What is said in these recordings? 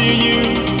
to you.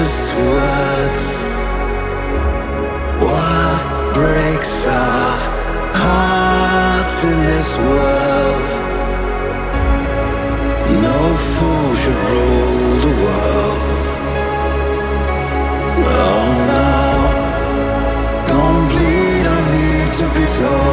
just words. What breaks our hearts in this world? No fool should rule the world. Oh no, don't bleed, to be told.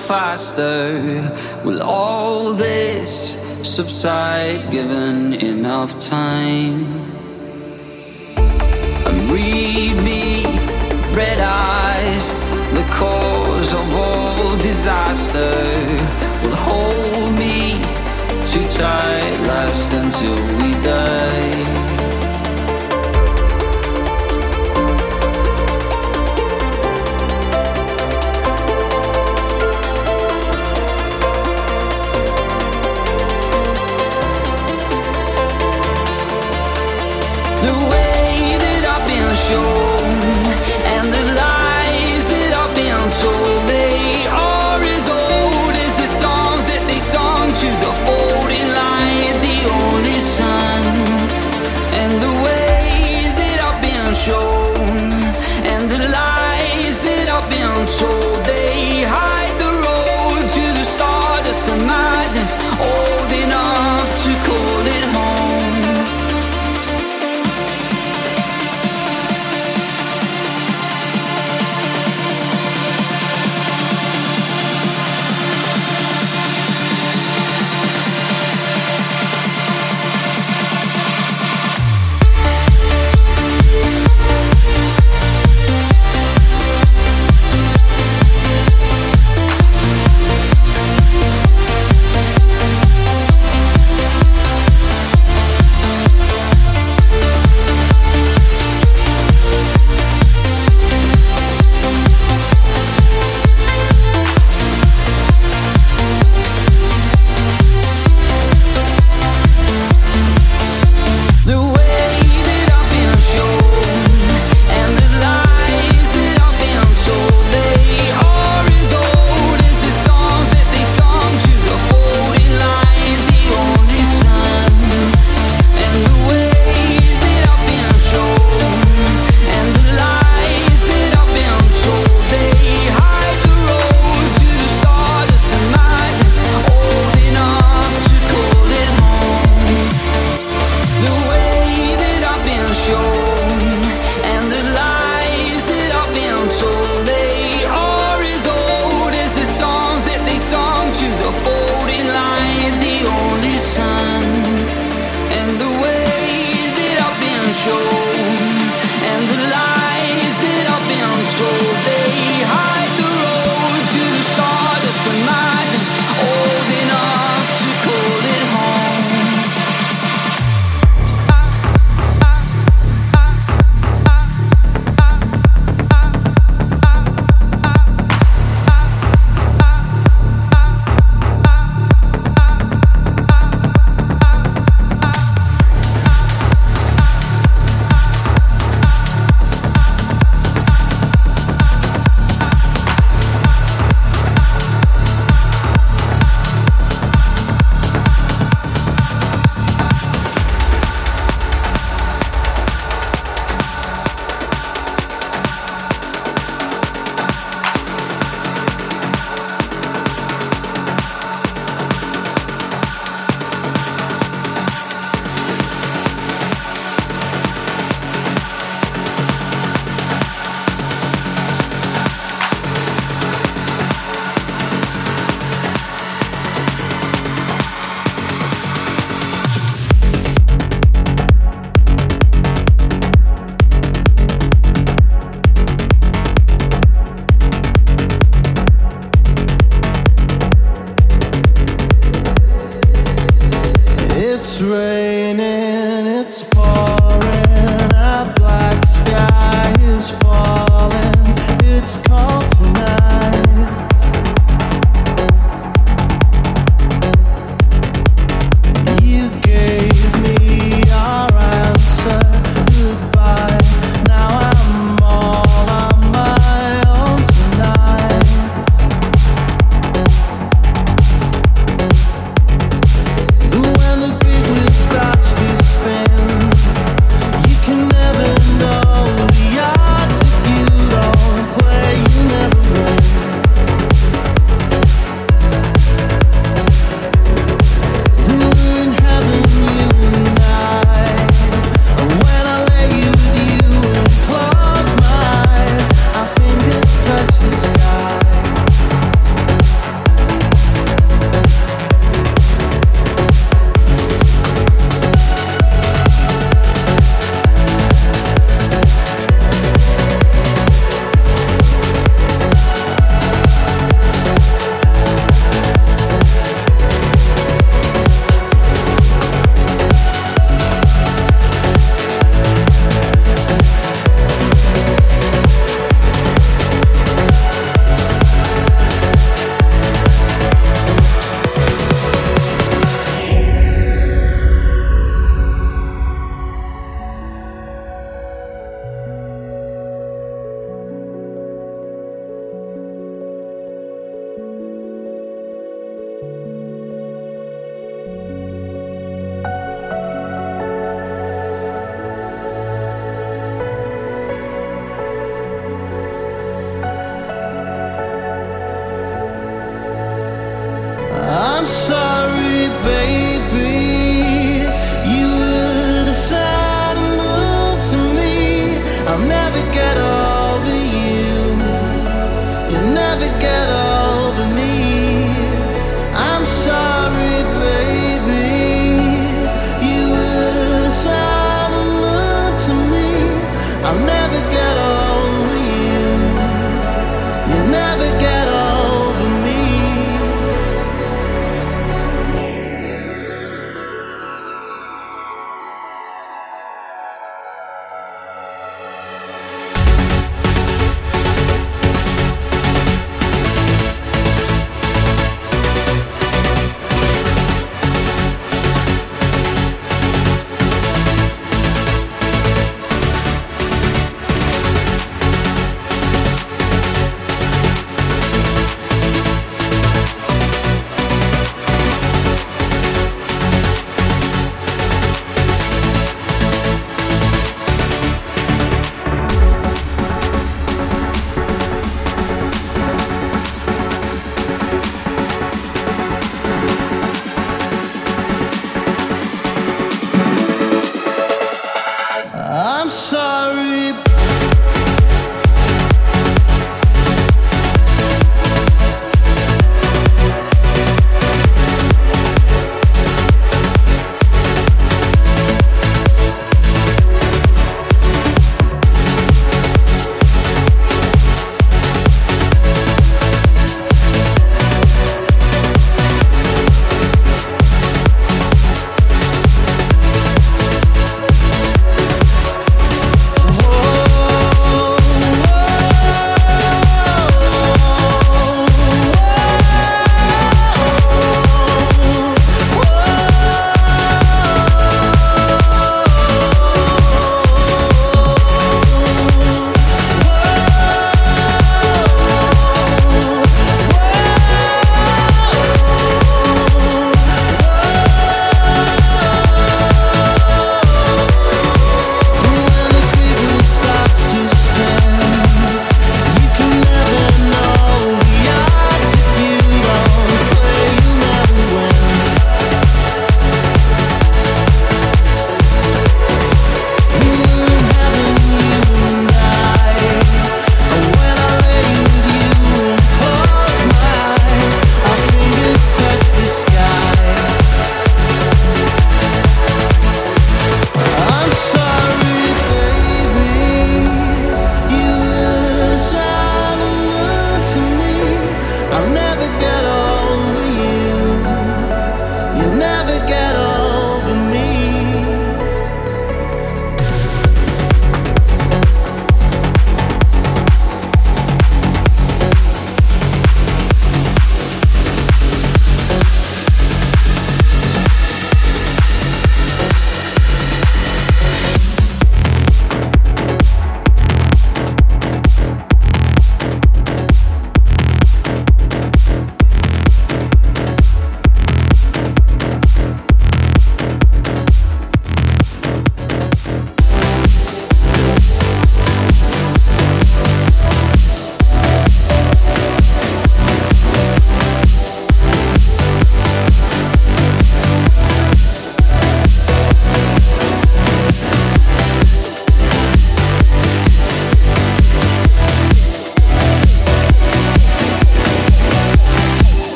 Faster. Will all this subside given enough time? And read me, red eyes, the cause of all disaster. Will hold me too tight, last until we die.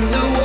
Wash away